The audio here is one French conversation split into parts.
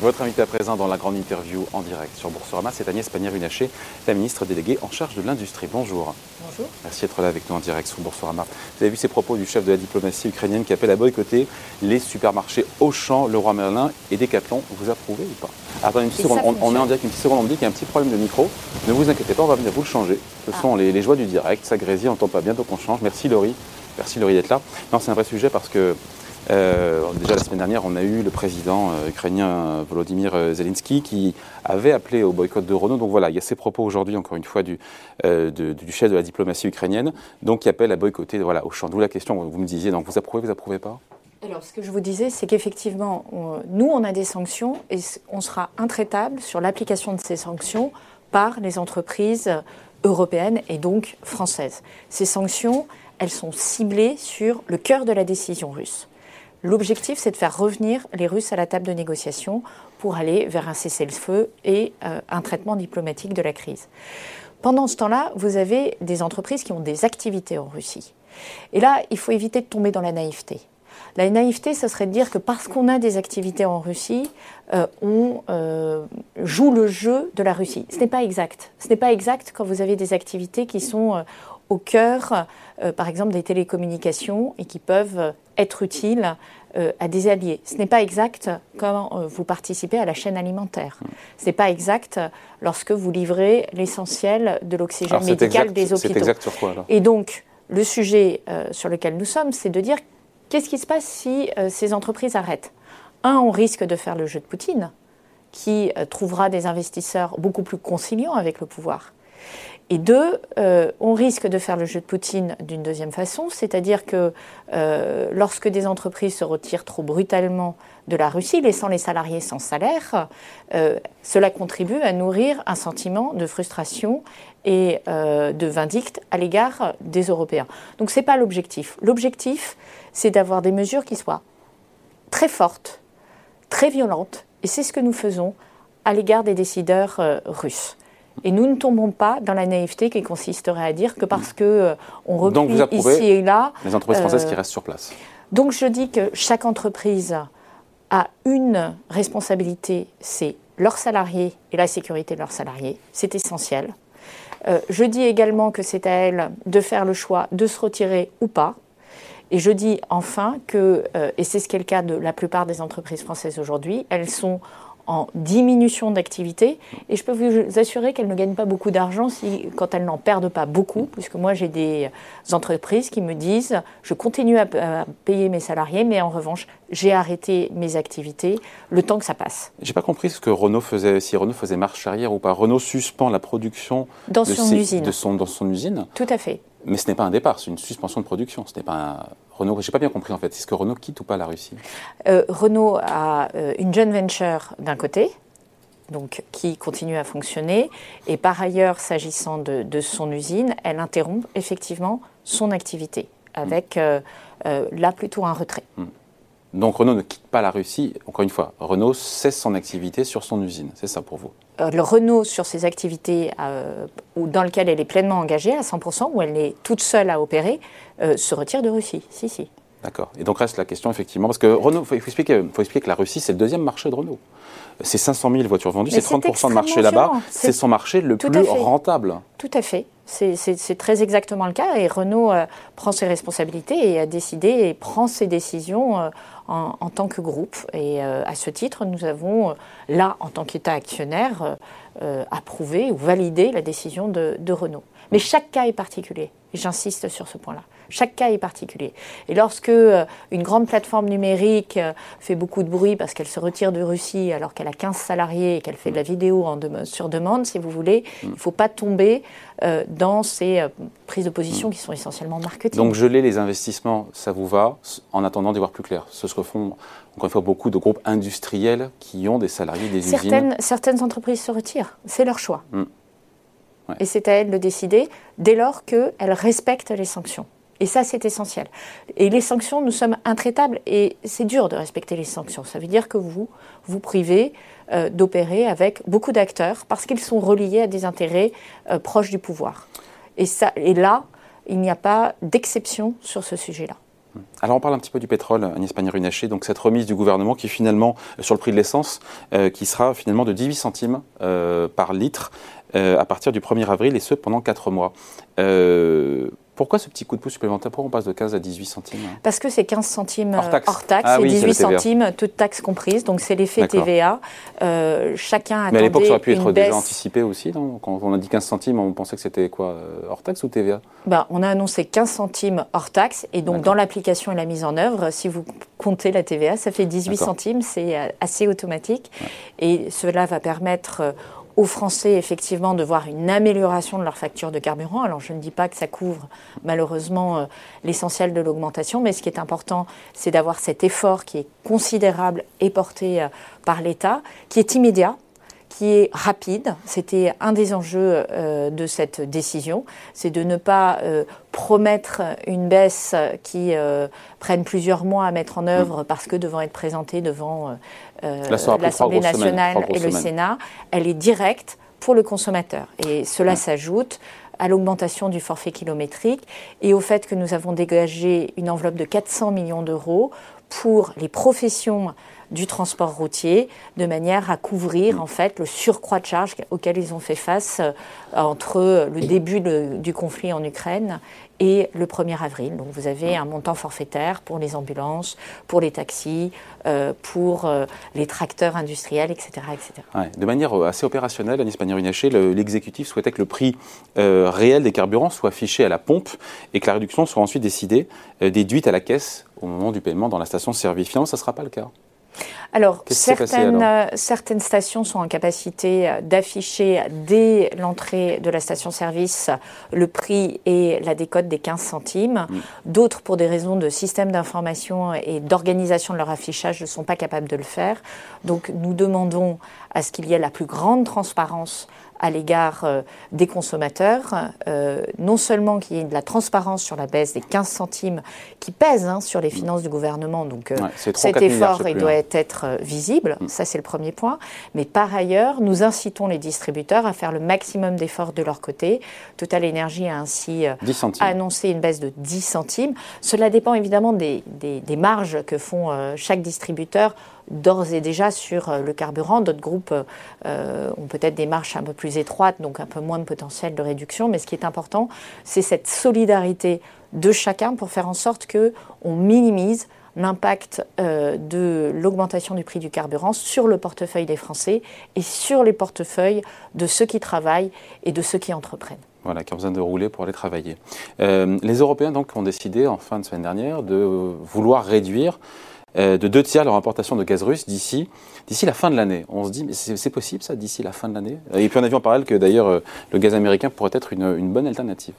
Votre invité à présent dans la grande interview en direct sur Boursorama, c'est Agnès Pannier-Runacher, la ministre déléguée en charge de l'industrie. Bonjour. Bonjour. Merci d'être là avec nous en direct sur Boursorama. Vous avez vu ces propos du chef de la diplomatie ukrainienne qui appelle à boycotter les supermarchés Auchan, Leroy Merlin et Decathlon. Vous approuvez ou pas? Attendez une petite seconde, on, est en direct une petite seconde, on me dit qu'il y a un petit problème de micro. Ne vous inquiétez pas, on va venir vous le changer. Ce ah. sont les, joies du direct, ça grésille, on n'entend pas bien, donc on change. Merci Laurie. Merci Laurie d'être là. Non, c'est un vrai sujet parce que euh, déjà la semaine dernière, on a eu le président euh, ukrainien Volodymyr Zelensky qui avait appelé au boycott de Renault. Donc voilà, il y a ces propos aujourd'hui, encore une fois, du, euh, du, chef de la diplomatie ukrainienne, donc qui appelle à boycotter voilà, au champ. D'où la question, vous me disiez, donc vous approuvez, vous approuvez pas? Alors, ce que je vous disais, c'est qu'effectivement, nous, on a des sanctions et on sera intraitable sur l'application de ces sanctions par les entreprises européennes et donc françaises. Ces sanctions, elles sont ciblées sur le cœur de la décision russe. L'objectif, c'est de faire revenir les Russes à la table de négociation pour aller vers un cessez-le-feu et euh, un traitement diplomatique de la crise. Pendant ce temps-là, vous avez des entreprises qui ont des activités en Russie. Et là, il faut éviter de tomber dans la naïveté. La naïveté, ce serait de dire que parce qu'on a des activités en Russie, euh, on euh, joue le jeu de la Russie. Ce n'est pas exact. Ce n'est pas exact quand vous avez des activités qui sont au cœur, par exemple, des télécommunications et qui peuvent être utiles euh, à des alliés. Ce n'est pas exact quand euh, vous participez à la chaîne alimentaire. Ce n'est pas exact lorsque vous livrez l'essentiel de l'oxygène médical des hôpitaux. Exact sur quoi, Et donc, le sujet euh, sur lequel nous sommes, c'est de dire qu'est-ce qui se passe si ces entreprises arrêtent? Un, on risque de faire le jeu de Poutine, qui trouvera des investisseurs beaucoup plus conciliants avec le pouvoir. Et deux, euh, on risque de faire le jeu de Poutine d'une deuxième façon, c'est-à-dire que euh, lorsque des entreprises se retirent trop brutalement de la Russie, laissant les salariés sans salaire, euh, cela contribue à nourrir un sentiment de frustration et de vindicte à l'égard des Européens. Donc ce n'est pas l'objectif. L'objectif, c'est d'avoir des mesures qui soient très fortes, très violentes, et c'est ce que nous faisons à l'égard des décideurs russes. Et nous ne tombons pas dans la naïveté qui consisterait à dire que parce que euh, on ici et là, les entreprises françaises qui euh, restent sur place. Donc je dis que chaque entreprise a une responsabilité, c'est leurs salariés et la sécurité de leurs salariés. C'est essentiel. Euh, je dis également que c'est à elles de faire le choix de se retirer ou pas. Et je dis enfin que, et c'est ce qui est le cas de la plupart des entreprises françaises aujourd'hui, elles sont en diminution d'activité. Et je peux vous assurer qu'elles ne gagnent pas beaucoup d'argent si, quand elles n'en perdent pas beaucoup, puisque moi j'ai des entreprises qui me disent je continue à, payer mes salariés, mais en revanche j'ai arrêté mes activités le temps que ça passe. J'ai pas compris ce que Renault faisait, si Renault faisait marche arrière ou pas. Renault suspend la production dans son usine. De son, dans son usine. Tout à fait. Mais ce n'est pas un départ, c'est une suspension de production. Ce n'est pas un... Renault. J'ai pas bien compris en fait. Est-ce que Renault quitte ou pas la Russie? Euh, Renault a euh, une joint venture d'un côté, donc qui continue à fonctionner, et par ailleurs, s'agissant de, son usine, elle interrompt effectivement son activité avec euh, là plutôt un retrait. Hmm. Donc Renault ne quitte pas la Russie. Encore une fois, Renault cesse son activité sur son usine. C'est ça pour vous? Le Renault sur ses activités euh, dans lesquelles elle est pleinement engagée à 100%, où elle est toute seule à opérer, euh, se retire de Russie. Si, si. D'accord. Et donc reste la question effectivement, parce que Renault, il faut, expliquer, faut expliquer que la Russie, c'est le deuxième marché de Renault. C'est 500 000 voitures vendues, c'est 30% de marché là-bas. C'est son marché le plus rentable. Tout à fait. C'est très exactement le cas. Et Renault prend ses responsabilités et a décidé et prend ses décisions en, tant que groupe. Et euh, à ce titre, nous avons, euh, là, en tant qu'État actionnaire, euh, approuvé ou validé la décision de, de Renault. Mais chaque cas est particulier, j'insiste sur ce point-là. Chaque cas est particulier. Et lorsque une grande plateforme numérique fait beaucoup de bruit parce qu'elle se retire de Russie alors qu'elle a 15 salariés et qu'elle fait de la vidéo en sur demande, si vous voulez, il ne faut pas tomber dans ces prises de position qui sont essentiellement marketing. Donc geler les investissements, ça vous va, en attendant d'y voir plus clair. Ce se font, encore une fois, beaucoup de groupes industriels qui ont des salariés, des certaines, usines. Certaines entreprises se retirent, c'est leur choix. Hmm. Et c'est à elles de décider dès lors qu'elles respectent les sanctions. Et ça, c'est essentiel. Et les sanctions, nous sommes intraitables et c'est dur de respecter les sanctions. Ça veut dire que vous vous privez euh, d'opérer avec beaucoup d'acteurs parce qu'ils sont reliés à des intérêts euh, proches du pouvoir. Et, ça, et là, il n'y a pas d'exception sur ce sujet-là. Alors on parle un petit peu du pétrole, Agnès Pannier-Runacher, donc cette remise du gouvernement qui finalement, sur le prix de l'essence, qui sera finalement de 18 centimes par litre à partir du 1er avril, et ce pendant 4 mois. Pourquoi ce petit coup de pouce supplémentaire? Pourquoi on passe de 15 à 18 centimes Parce que c'est 15 centimes hors taxe, ah et 18 centimes, toutes taxes comprises. Donc c'est l'effet TVA. Euh, chacun a Mais à l'époque, ça aurait pu être déjà anticipé aussi. Quand on a dit 15 centimes, on pensait que c'était quoi euh, Hors taxe ou TVA ben, On a annoncé 15 centimes hors taxe. Et donc dans l'application et la mise en œuvre, si vous comptez la TVA, ça fait 18 centimes. C'est euh, assez automatique. Et cela va permettre aux Français effectivement de voir une amélioration de leur facture de carburant. Alors je ne dis pas que ça couvre malheureusement euh, l'essentiel de l'augmentation, mais ce qui est important, c'est d'avoir cet effort qui est considérable et porté euh, par l'État, qui est immédiat est rapide. C'était un des enjeux euh, de cette décision, c'est de ne pas euh, promettre une baisse qui euh, prenne plusieurs mois à mettre en mm. œuvre parce que devant être présentée devant l'Assemblée nationale et le Sénat, elle est directe pour le consommateur. Et cela s'ajoute à l'augmentation du forfait kilométrique et au fait que nous avons dégagé une enveloppe de 400 millions d'euros pour les professions du transport routier, de manière à couvrir mm. en fait le surcroît de charges auquel ils ont fait face euh, entre le début du conflit en Ukraine et le 1er avril. Donc vous avez un montant forfaitaire pour les ambulances, pour les taxis, euh, pour euh, les tracteurs industriels, etc. etc. de manière assez opérationnelle, Anis Pannier-Runacher, l'exécutif souhaitait que le prix réel des carburants soit affiché à la pompe et que la réduction soit ensuite décidée, déduite à la caisse au moment du paiement dans la station-service. Finalement, ça ne sera pas le cas. Alors, certaines, euh, certaines stations sont en capacité euh, d'afficher dès l'entrée de la station-service le prix et la décote des 15 centimes. Mm. D'autres, pour des raisons de système d'information et d'organisation de leur affichage, ne sont pas capables de le faire. Donc, nous demandons à ce qu'il y ait la plus grande transparence à l'égard euh, des consommateurs, euh, non seulement qu'il y ait de la transparence sur la baisse des 15 centimes qui pèse hein, sur les finances du gouvernement, donc euh, cet effort il doit être visible, mm. ça c'est le premier point, mais par ailleurs nous incitons les distributeurs à faire le maximum d'efforts de leur côté. Total Energy a ainsi annoncé une baisse de 10 centimes. Cela dépend évidemment des, des marges que font chaque distributeur d'ores et déjà sur euh, le carburant. D'autres groupes euh, ont peut-être des marches un peu plus étroites, donc un peu moins de potentiel de réduction. Mais ce qui est important, c'est cette solidarité de chacun pour faire en sorte que on minimise l'impact euh, de l'augmentation du prix du carburant sur le portefeuille des Français et sur les portefeuilles de ceux qui travaillent et de ceux qui entreprennent. Voilà, qui ont besoin de rouler pour aller travailler. les Européens donc ont décidé en fin de semaine dernière de vouloir réduire de deux tiers leur importation de gaz russe d'ici d'ici la fin de l'année. On se dit, mais c'est possible ça, d'ici la fin de l'année? Et puis on a vu en parallèle que d'ailleurs euh, le gaz américain pourrait être une, une bonne alternative.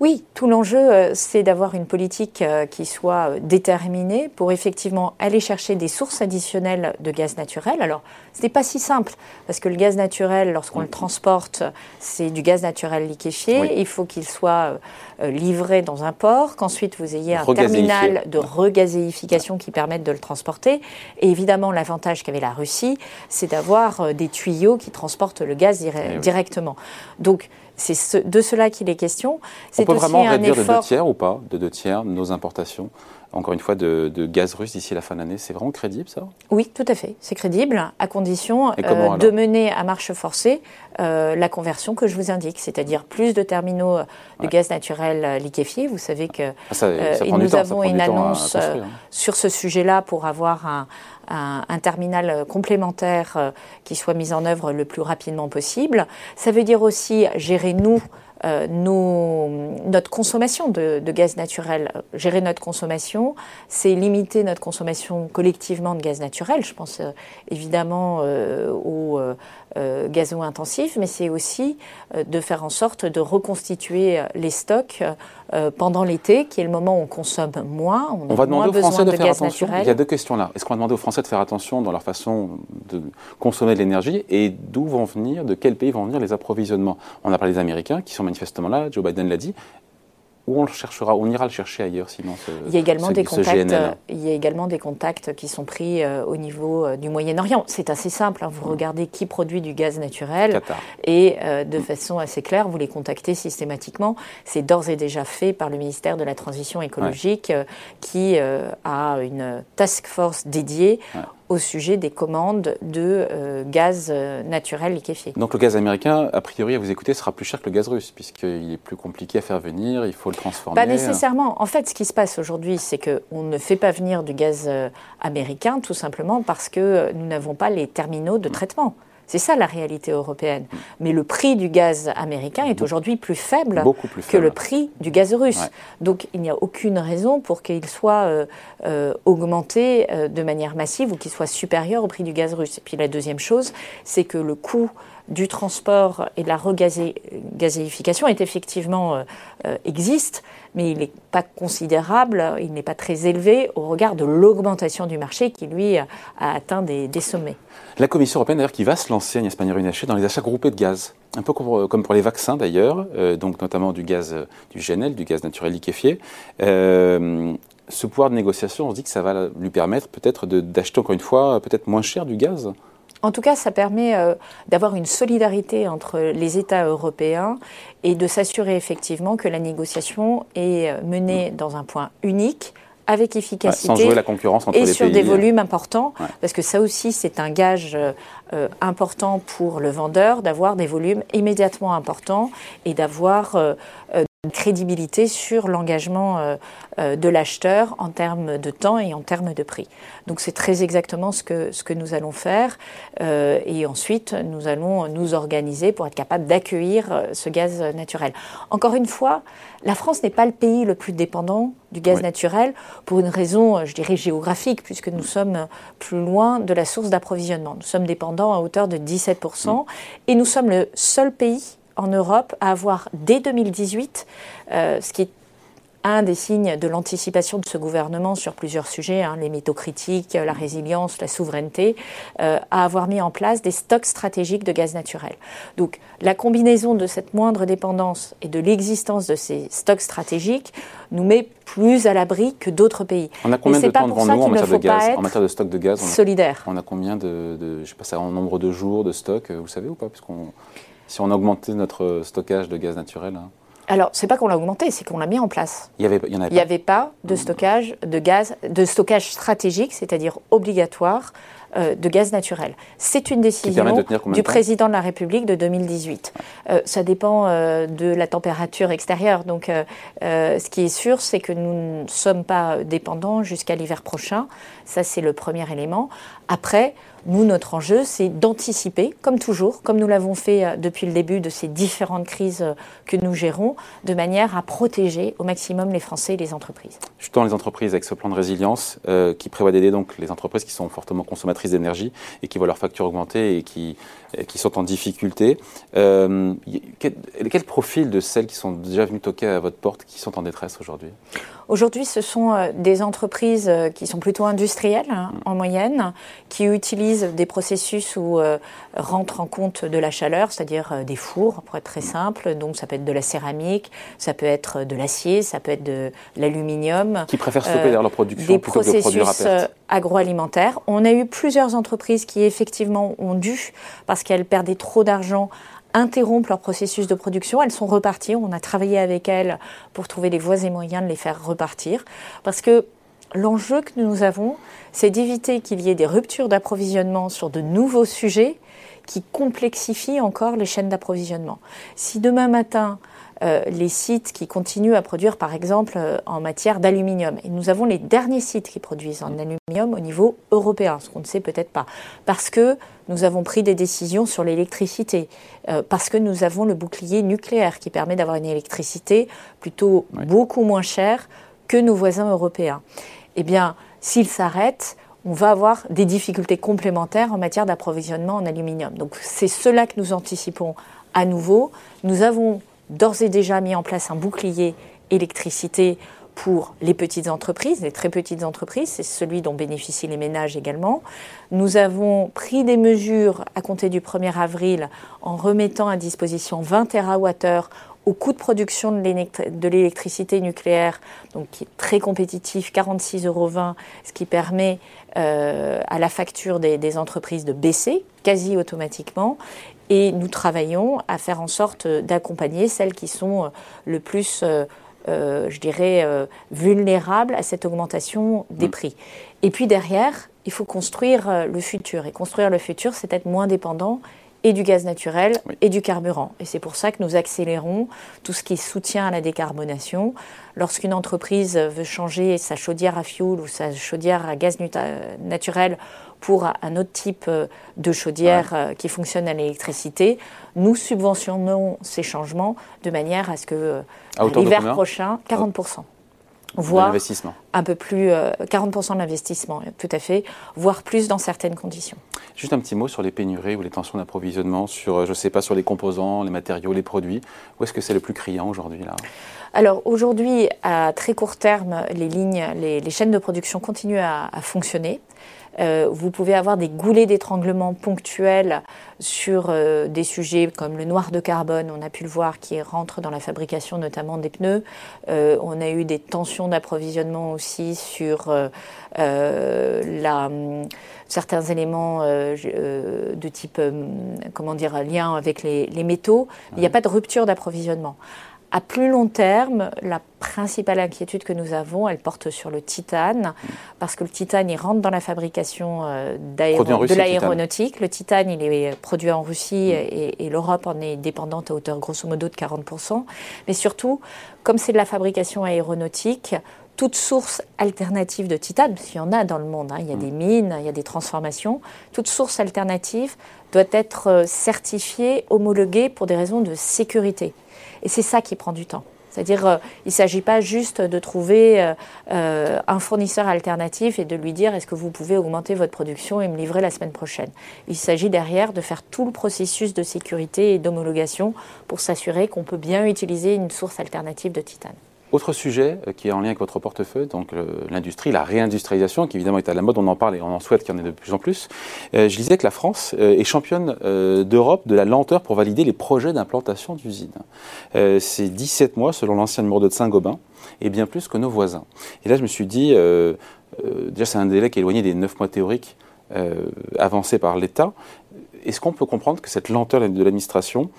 Oui, tout l'enjeu, euh, c'est d'avoir une politique euh, qui soit euh, déterminée pour effectivement aller chercher des sources additionnelles de gaz naturel. Alors, ce n'est pas si simple, parce que le gaz naturel, lorsqu'on le transporte, c'est du gaz naturel liquéfié. Il faut qu'il soit livré dans un port, qu'ensuite vous ayez un terminal de regazéification qui permette de le transporter. Et évidemment, l'avantage qu'avait la Russie, c'est d'avoir des tuyaux qui transportent le gaz eh directement. Donc, c'est de cela qu'il est question. On peut vraiment réduire de deux tiers ou pas, de deux tiers nos importations encore une fois, de, gaz russe d'ici la fin de l'année. C'est vraiment crédible, ça? Oui, tout à fait. C'est crédible, à condition euh, de mener à marche forcée euh, la conversion que je vous indique, c'est-à-dire plus de terminaux de gaz naturel euh, liquéfié. Vous savez que ah, nous avons une annonce hein. sur ce sujet-là pour avoir un, un, terminal complémentaire qui soit mis en œuvre le plus rapidement possible. Ça veut dire aussi gérer, nous, euh, notre consommation de, gaz naturel. Gérer notre consommation, c'est limiter notre consommation collectivement de gaz naturel. Je pense euh, évidemment euh, aux gazos intensifs, mais c'est aussi de faire en sorte de reconstituer les stocks pendant l'été, qui est le moment où on consomme moins. On, on va demander aux Français de, faire attention. Il y a deux questions là. Est-ce qu'on va demander aux Français de faire attention dans leur façon de consommer de l'énergie et d'où vont venir, de quel pays vont venir les approvisionnements? On a parlé des Américains qui sont manifestement là, Joe Biden l'a dit. Où on le cherchera, on ira le chercher ailleurs sinon il, y a également des contacts, il y a également des contacts qui sont pris euh, au niveau euh, du Moyen-Orient. C'est assez simple, hein. vous regardez qui produit du gaz naturel et euh, de façon assez claire, vous les contactez systématiquement. C'est d'ores et déjà fait par le ministère de la Transition écologique qui a une task force dédiée au sujet des commandes de euh, gaz euh, naturel liquéfié. Donc le gaz américain, a priori, à vous écouter, sera plus cher que le gaz russe, puisqu'il est plus compliqué à faire venir, il faut le transformer. Pas nécessairement. En fait, ce qui se passe aujourd'hui, c'est qu'on ne fait pas venir du gaz euh, américain, tout simplement parce que nous n'avons pas les terminaux de traitement. C'est ça la réalité européenne. Mais le prix du gaz américain est aujourd'hui plus faible que le prix du gaz russe. Donc il n'y a aucune raison pour qu'il soit euh, euh, augmenté euh, de manière massive ou qu'il soit supérieur au prix du gaz russe. Et puis la deuxième chose, c'est que le coût du transport et de la regazéification est effectivement existe, mais il n'est pas considérable, il n'est pas très élevé au regard de l'augmentation du marché qui, lui, a atteint des, sommets. La Commission européenne, d'ailleurs, qui va se lancer, Agnès Pannier-Runacher, dans les achats groupés de gaz, un peu comme pour les vaccins d'ailleurs, euh, donc notamment du gaz, euh, du GNL, du gaz naturel liquéfié. Euh, ce pouvoir de négociation, on se dit que ça va lui permettre peut-être d'acheter encore une fois peut-être moins cher du gaz en tout cas, ça permet euh, d'avoir une solidarité entre les États européens et de s'assurer effectivement que la négociation est euh, menée dans un point unique avec efficacité sans jouer la concurrence entre et sur des hein. volumes importants, parce que ça aussi c'est un gage euh, important pour le vendeur d'avoir des volumes immédiatement importants et d'avoir crédibilité sur l'engagement euh, euh, de l'acheteur en termes de temps et en termes de prix. Donc c'est très exactement ce que, ce que nous allons faire euh, et ensuite nous allons nous organiser pour être capable d'accueillir ce gaz naturel. Encore une fois, la France n'est pas le pays le plus dépendant du gaz naturel pour une raison, je dirais, géographique, puisque nous sommes plus loin de la source d'approvisionnement. Nous sommes dépendants à hauteur de 17% mm. et nous sommes le seul pays en Europe à avoir dès 2018, euh, ce qui est un des signes de l'anticipation de ce gouvernement sur plusieurs sujets, hein, les métaux critiques, la résilience, la souveraineté, euh, à avoir mis en place des stocks stratégiques de gaz naturel. Donc la combinaison de cette moindre dépendance et de l'existence de ces stocks stratégiques nous met plus à l'abri que d'autres pays. On a combien de temps devant nous en matière de gaz, en matière de stock de gaz Solidaire. On a combien de, de je sais pas, en nombre de jours de stock, vous savez ou pas? Si on a augmenté notre stockage de gaz naturel hein. Alors, c'est pas qu'on l'a augmenté, c'est qu'on l'a mis en place. Il n'y avait, avait, avait, pas de stockage de gaz, de stockage stratégique, c'est-à-dire obligatoire, euh, de gaz naturel. C'est une décision du président de la République de 2018. Euh, ça dépend euh, de la température extérieure. Donc, ce qui est sûr, c'est que nous ne sommes pas dépendants jusqu'à l'hiver prochain. Ça, c'est le premier élément. Après, nous, notre enjeu, c'est d'anticiper, comme toujours, comme nous l'avons fait euh, depuis le début de ces différentes crises euh, que nous gérons, de manière à protéger au maximum les Français et les entreprises. Justement, les entreprises avec ce plan de résilience euh, qui prévoit d'aider donc les entreprises qui sont fortement consommatrices d'énergie et qui voient leurs factures augmenter et qui, sont en difficulté. quel profil de celles qui sont déjà venues toquer à votre porte, qui sont en détresse aujourd'hui? Aujourd'hui, ce sont euh, des entreprises euh, qui sont plutôt industrielles hein, mm. en moyenne, qui utilisent des processus où euh, rentre en compte de la chaleur, c'est-à-dire des fours, pour être très mm. simple. Donc ça peut être de la céramique, ça peut être de l'acier, ça peut être de l'aluminium. Qui préfèrent stopper leur production des plutôt que de produire à perte. agroalimentaires. On a eu plusieurs entreprises qui effectivement ont dû, parce qu'elles perdaient trop d'argent, interrompent leur processus de production. Elles sont reparties. On a travaillé avec elles pour trouver les voies et moyens de les faire repartir. Parce que l'enjeu que nous avons, c'est d'éviter qu'il y ait des ruptures d'approvisionnement sur de nouveaux sujets qui complexifient encore les chaînes d'approvisionnement. Si demain matin, les sites qui continuent à produire, par exemple, euh, en matière d'aluminium. Et nous avons les derniers sites qui produisent en aluminium au niveau européen, ce qu'on ne sait peut-être pas, parce que nous avons pris des décisions sur l'électricité, euh, parce que nous avons le bouclier nucléaire qui permet d'avoir une électricité plutôt beaucoup moins chère que nos voisins européens. Eh bien, s'ils s'arrêtent, on va avoir des difficultés complémentaires en matière d'approvisionnement en aluminium. Donc c'est cela que nous anticipons à nouveau. Nous avons d'ores et déjà mis en place un bouclier électricité pour les petites entreprises, les très petites entreprises, c'est celui dont bénéficient les ménages également. Nous avons pris des mesures à compter du 1er avril en remettant à disposition 20 TWh au coût de production de l'électricité nucléaire, donc qui est très compétitif, 46,20 euros, ce qui permet euh, à la facture des, entreprises de baisser quasi automatiquement. Et nous travaillons à faire en sorte d'accompagner celles qui sont euh, le plus, euh, je dirais, vulnérables à cette augmentation des mmh. prix. Et puis derrière, il faut construire le futur. Et construire le futur, c'est être moins dépendant et du gaz naturel et du carburant. Et c'est pour ça que nous accélérons tout ce qui soutient à la décarbonation. Lorsqu'une entreprise veut changer sa chaudière à fioul ou sa chaudière à gaz naturel pour un autre type euh, de chaudière euh, qui fonctionne à l'électricité, nous subventionnons ces changements de manière à ce que euh, l'hiver prochain, 40% voire un peu plus, 40% de l'investissement, tout à fait, voire plus dans certaines conditions. Juste un petit mot sur les pénuries ou les tensions d'approvisionnement, sur, je ne sais pas, sur les composants, les matériaux, les produits. Où est-ce que c'est le plus criant aujourd'hui là? Alors aujourd'hui, à très court terme, les lignes, les, chaînes de production continuent à, fonctionner. Euh, vous pouvez avoir des goulets d'étranglement ponctuels sur euh, des sujets comme le noir de carbone, on a pu le voir, qui rentre dans la fabrication notamment des pneus. on a eu des tensions d'approvisionnement aussi sur la certains éléments euh, euh, de type, euh, comment dire, lien avec les, métaux. Il n'y a pas de rupture d'approvisionnement. À plus long terme, la principale inquiétude que nous avons, elle porte sur le titane, parce que le titane, il rentre dans la fabrication de l'aéronautique. Le titane, il est produit en Russie mm. et, et l'Europe en est dépendante à hauteur grosso modo de 40%. Mais surtout, comme c'est de la fabrication aéronautique, toute source alternative de titane, parce qu'il y en a dans le monde, hein, il y a mm. des mines, il y a des transformations, toute source alternative doit être euh, certifiée, homologuée pour des raisons de sécurité. Et c'est ça qui prend du temps. C'est-à-dire, euh, il ne s'agit pas juste de trouver euh, un fournisseur alternatif et de lui dire est-ce que vous pouvez augmenter votre production et me livrer la semaine prochaine? Il s'agit derrière de faire tout le processus de sécurité et d'homologation pour s'assurer qu'on peut bien utiliser une source alternative de titane. Autre sujet euh, qui est en lien avec votre portefeuille, donc l'industrie, la réindustrialisation, qui évidemment est à la mode, on en parle et on en souhaite qu'il y en ait de plus en plus. Euh, je disais que la France euh, est championne d'Europe de la lenteur pour valider les projets d'implantation d'usines. C'est 17 mois selon l'ancien numéro de Saint-Gobain, et bien plus que nos voisins. Et là, je me suis dit, déjà c'est un délai qui est éloigné des 9 mois théoriques avancés par l'État. Est-ce qu'on peut comprendre que cette lenteur de l'administration,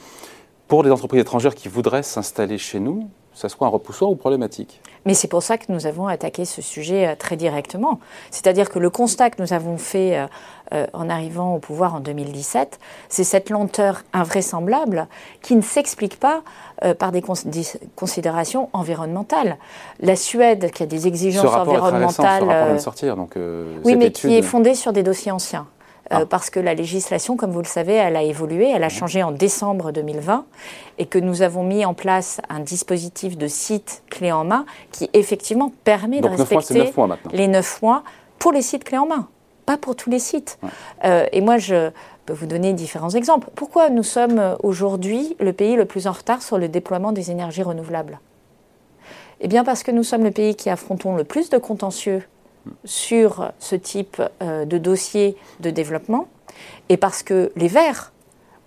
pour les entreprises étrangères qui voudraient s'installer chez nous, ça soit un repoussoir ou problématique. Mais c'est pour ça que nous avons attaqué ce sujet euh, très directement. C'est-à-dire que le constat que nous avons fait euh, euh, en arrivant au pouvoir en 2017, c'est cette lenteur invraisemblable qui ne s'explique pas par des, considérations environnementales. La Suède, qui a des exigences environnementales. ce rapport vient de sortir, donc, oui, mais qui est fondé sur des dossiers anciens. Euh, ah. parce que la législation, comme vous le savez, elle a évolué, elle a changé en décembre 2020 et que nous avons mis en place un dispositif de site clé en main qui effectivement permet de respecter les 9 mois pour les sites clés en main, pas pour tous les sites. Euh, et moi, je peux vous donner différents exemples. Pourquoi nous sommes aujourd'hui le pays le plus en retard sur le déploiement des énergies renouvelables? Eh bien parce que nous sommes le pays qui affrontons le plus de contentieux sur ce type euh, de dossier de développement et parce que les Verts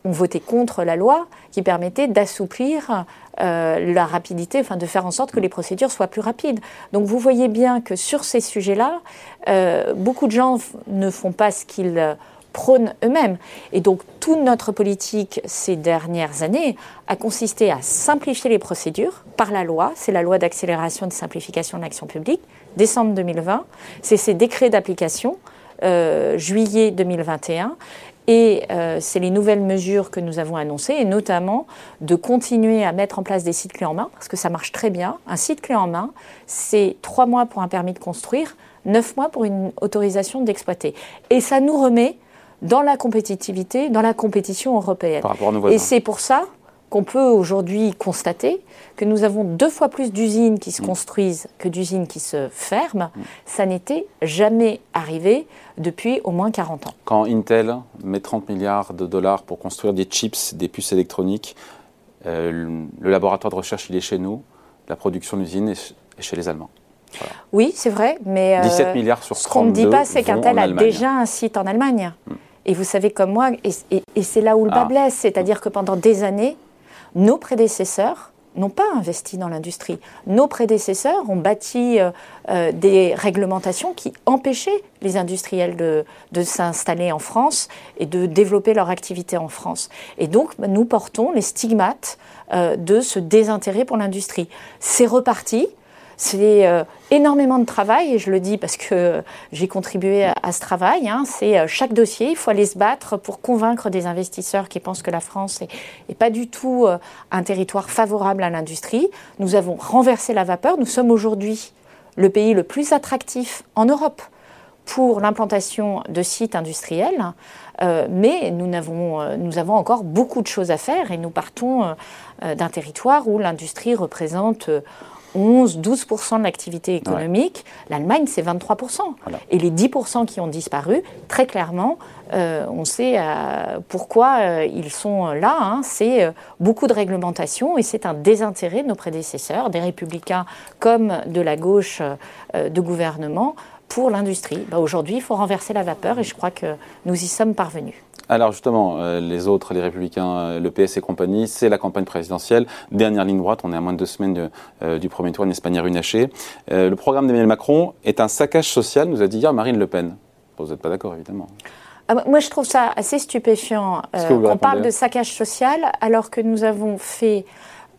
ont voté contre la loi qui permettait d'assouplir euh, la rapidité, enfin de faire en sorte que les procédures soient plus rapides. Donc vous voyez bien que sur ces sujets-là, euh, beaucoup de gens ne font pas ce qu'ils prônent eux-mêmes. Et donc toute notre politique ces dernières années a consisté à simplifier les procédures par la loi, c'est la loi d'accélération et de simplification de l'action publique, décembre 2020, c'est ces décrets d'application, euh, juillet 2021. Et euh, c'est les nouvelles mesures que nous avons annoncées, et notamment de continuer à mettre en place des sites clés en main, parce que ça marche très bien. Un site clé en main, c'est trois mois pour un permis de construire, neuf mois pour une autorisation d'exploiter. Et ça nous remet dans la compétitivité, dans la compétition européenne. et c'est pour ça qu'on peut aujourd'hui constater que nous avons deux fois plus d'usines qui se mm. construisent que d'usines qui se ferment. Mm. Ça n'était jamais arrivé depuis au moins 40 ans. Quand Intel met 30 milliards de dollars pour construire des chips, des puces électroniques, euh, le laboratoire de recherche, il est chez nous, la production d'usines est chez les Allemands. Oui, c'est vrai, mais 17 euh, milliards sur ce qu'on ne dit pas, c'est qu'Intel a déjà un site en Allemagne. Mm. Et vous savez comme moi, et, c'est là où le bas ah. blesse, c'est-à-dire que pendant des années, nos prédécesseurs n'ont pas investi dans l'industrie. Nos prédécesseurs ont bâti euh, euh, des réglementations qui empêchaient les industriels de, s'installer en France et de développer leur activité en France. Et donc, bah, nous portons les stigmates euh, de ce désintérêt pour l'industrie. C'est reparti. C'est euh, énormément de travail, et je le dis parce que j'ai contribué à, ce travail. Hein. C'est euh, chaque dossier, il faut aller se battre pour convaincre des investisseurs qui pensent que la France n'est pas du tout euh, un territoire favorable à l'industrie. Nous avons renversé la vapeur. Nous sommes aujourd'hui le pays le plus attractif en Europe pour l'implantation de sites industriels, mais nous, avons, nous avons encore beaucoup de choses à faire et nous partons d'un territoire où l'industrie représente 11-12% de l'activité économique. L'Allemagne, c'est 23%. Et les 10% qui ont disparu, très clairement, euh, on sait euh, pourquoi euh, ils sont là. Hein. C'est beaucoup de réglementation et c'est un désintérêt de nos prédécesseurs, des républicains comme de la gauche de gouvernement, pour l'industrie. Bah, aujourd'hui, il faut renverser la vapeur et je crois que nous y sommes parvenus. Alors justement, euh, les autres, les Républicains, euh, le PS et compagnie, c'est la campagne présidentielle. Dernière ligne droite, on est à moins de deux semaines euh, du premier tour, une Espagne runachée. le programme d'Emmanuel Macron est un saccage social, nous a dit hier Marine Le Pen. Vous n'êtes pas d'accord, évidemment. Ah bah, moi, je trouve ça assez stupéfiant qu'on parle de saccage social alors que nous avons fait,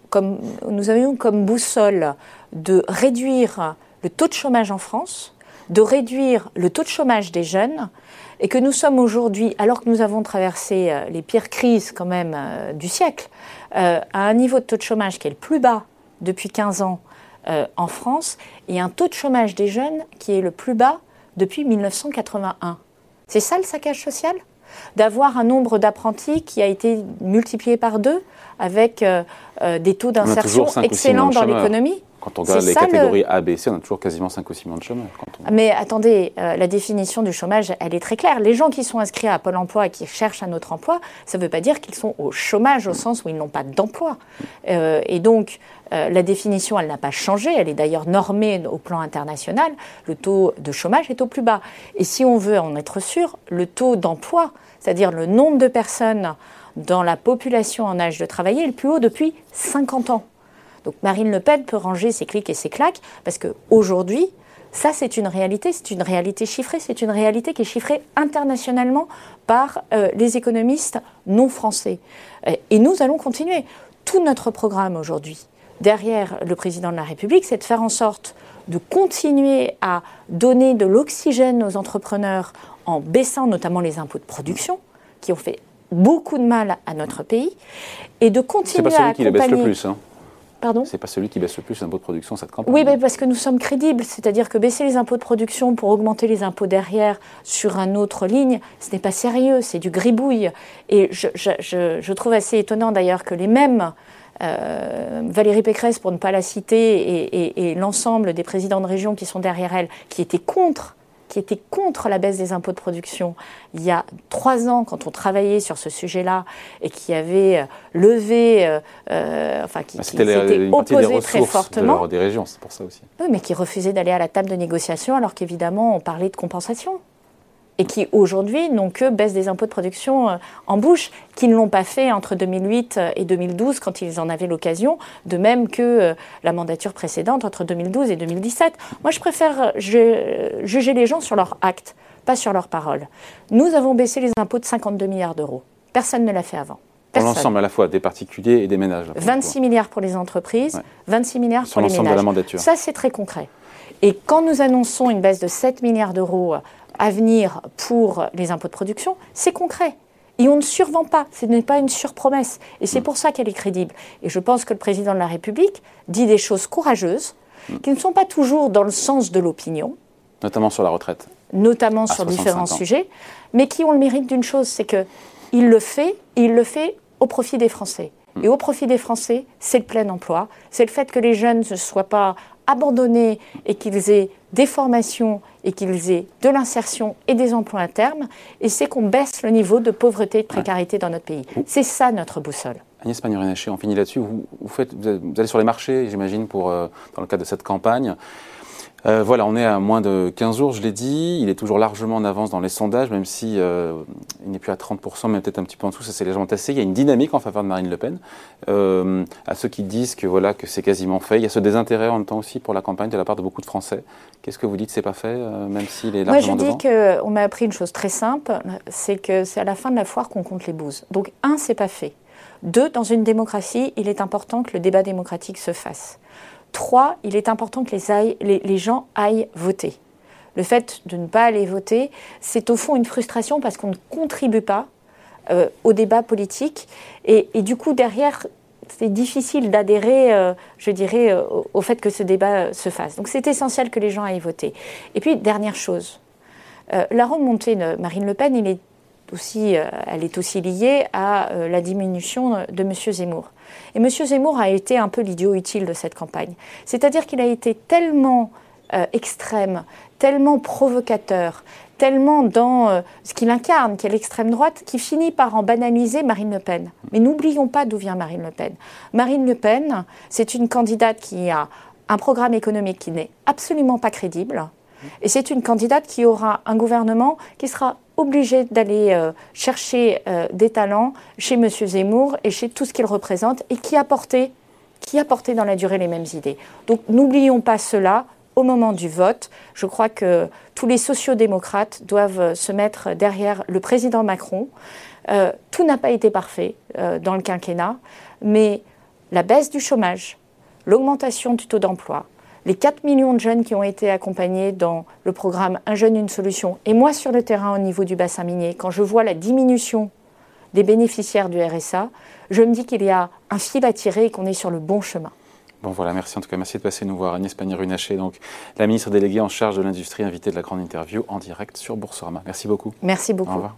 comme, nous avions comme boussole de réduire le taux de chômage en France, de réduire le taux de chômage des jeunes et que nous sommes aujourd'hui, alors que nous avons traversé euh, les pires crises quand même euh, du siècle, euh, à un niveau de taux de chômage qui est le plus bas depuis 15 ans en France et un taux de chômage des jeunes qui est le plus bas depuis 1981. C'est ça le saccage social? D'avoir un nombre d'apprentis qui a été multiplié par deux avec des taux d'insertion excellents dans l'économie? Quand on regarde les catégories A, B, C, on a toujours quasiment 5 ou 6 millions de chômeurs. Mais attendez, euh, la définition du chômage, elle est très claire. Les gens qui sont inscrits à Pôle emploi et qui cherchent un autre emploi, ça ne veut pas dire qu'ils sont au chômage au sens où ils n'ont pas d'emploi. Euh, et donc, euh, la définition, elle n'a pas changé. Elle est d'ailleurs normée au plan international. Le taux de chômage est au plus bas. Et si on veut en être sûr, le taux d'emploi, c'est-à-dire le nombre de personnes dans la population en âge de travailler, est le plus haut depuis 50 ans. Donc Marine Le Pen peut ranger ses clics et ses claques parce qu'aujourd'hui, ça, c'est une réalité, c'est une réalité chiffrée, c'est une réalité qui est chiffrée internationalement par euh, les économistes non français. Et nous allons continuer. Tout notre programme aujourd'hui, derrière le président de la République, c'est de faire en sorte de continuer à donner de l'oxygène aux entrepreneurs en baissant notamment les impôts de production, qui ont fait beaucoup de mal à notre pays, et de continuer à accompagner... Qui le baisse le plus, hein. Pardon C'est pas celui qui baisse le plus les impôts de production cette campagne. Oui, mais parce que nous sommes crédibles. C'est-à-dire que baisser les impôts de production pour augmenter les impôts derrière sur une autre ligne, ce n'est pas sérieux, c'est du gribouille. Et je, trouve assez étonnant d'ailleurs que les mêmes, euh, Valérie Pécresse pour ne pas la citer, et l'ensemble des présidents de région qui sont derrière elle, qui étaient contre qui était contre la baisse des impôts de production il y a trois ans, quand on travaillait sur ce sujet-là, et qui avait euh, levé, euh, euh, enfin, qui, bah, s'était opposé très fortement. des régions, c'est pour ça aussi. Oui, mais qui refusait d'aller à la table de négociation, alors qu'évidemment, on parlait de compensation et qui aujourd'hui n'ont que baisse des impôts de production euh, en bouche, qui ne l'ont pas fait entre 2008 euh, et 2012 quand ils en avaient l'occasion, de même que euh, la mandature précédente entre 2012 et 2017. Moi, je préfère juger les gens sur leurs actes, pas sur leurs paroles. Nous avons baissé les impôts de 52 milliards d'euros. Personne ne l'a fait avant. Pour l'ensemble à la fois des particuliers et des ménages. 26 milliards pour les entreprises, 26 milliards pour les ménages. De la mandature. Ça, c'est très concret. Et quand nous annonçons une baisse de 7 milliards d'euros à venir pour les impôts de production, c'est concret. Et on ne survend pas, ce n'est pas une surpromesse. Et c'est pour ça qu'elle est crédible. Et je pense que le président de la République dit des choses courageuses, mm. qui ne sont pas toujours dans le sens de l'opinion. Notamment sur la retraite. Notamment sur différents sujets, mais qui ont le mérite d'une chose, c'est qu'il le fait, et il le fait au profit des Français. Mm. Et au profit des Français, c'est le plein emploi, c'est le fait que les jeunes ne soient pas abandonnés et qu'ils aient des formations et qu'ils aient de l'insertion et des emplois à terme, et c'est qu'on baisse le niveau de pauvreté et de précarité dans notre pays. C'est ça notre boussole. Agnès Pannier-Runacher, on finit là-dessus. Vous, faites, vous allez sur les marchés, j'imagine, pour euh, dans le cadre de cette campagne. Euh, voilà, on est à moins de 15 jours, je l'ai dit. Il est toujours largement en avance dans les sondages, même si euh, il n'est plus à 30%, mais peut-être un petit peu en dessous. Ça, c'est légèrement tassé. Il y a une dynamique en faveur de Marine Le Pen. Euh, à ceux qui disent que voilà que c'est quasiment fait, il y a ce désintérêt en même temps aussi pour la campagne de la part de beaucoup de Français. Qu'est-ce que vous dites? C'est pas fait, même s'il est largement Moi, je dis qu'on m'a appris une chose très simple, c'est que c'est à la fin de la foire qu'on compte les bouses. Donc, un, c'est pas fait. Deux, dans une démocratie, il est important que le débat démocratique se fasse. Trois, il est important que les, gens aillent voter. Le fait de ne pas aller voter, c'est au fond une frustration parce qu'on ne contribue pas euh, au débat politique. Et, du coup, derrière, c'est difficile d'adhérer, euh, je dirais, euh, au, fait que ce débat se fasse. Donc c'est essentiel que les gens aillent voter. Et puis, dernière chose, la remontée de Marine Le Pen, il est aussi, elle est aussi liée à la diminution de M. Zemmour. Et M. Zemmour a été un peu l'idiot utile de cette campagne. C'est-à-dire qu'il a été tellement euh, extrême, tellement provocateur, tellement dans ce qu'il incarne, qui est l'extrême droite, qui finit par en banaliser Marine Le Pen. Mais n'oublions pas d'où vient Marine Le Pen. Marine Le Pen, c'est une candidate qui a un programme économique qui n'est absolument pas crédible. Et c'est une candidate qui aura un gouvernement qui sera obligé d'aller euh, chercher euh, des talents chez M. Zemmour et chez tout ce qu'il représente et qui a, porté, qui dans la durée les mêmes idées. Donc n'oublions pas cela au moment du vote. Je crois que tous les sociodémocrates doivent se mettre derrière le président Macron. Euh, tout n'a pas été parfait dans le quinquennat, mais la baisse du chômage, l'augmentation du taux d'emploi, les 4 millions de jeunes qui ont été accompagnés dans le programme Un jeune, une solution. Et moi, sur le terrain, au niveau du bassin minier, quand je vois la diminution des bénéficiaires du RSA, je me dis qu'il y a un fil à tirer et qu'on est sur le bon chemin. Bon voilà, merci en tout cas, merci de passer nous voir. Agnès Pannier-Runacher, donc la ministre déléguée en charge de l'industrie, invitée de la grande interview en direct sur Boursorama. Merci beaucoup. Merci beaucoup. Au revoir.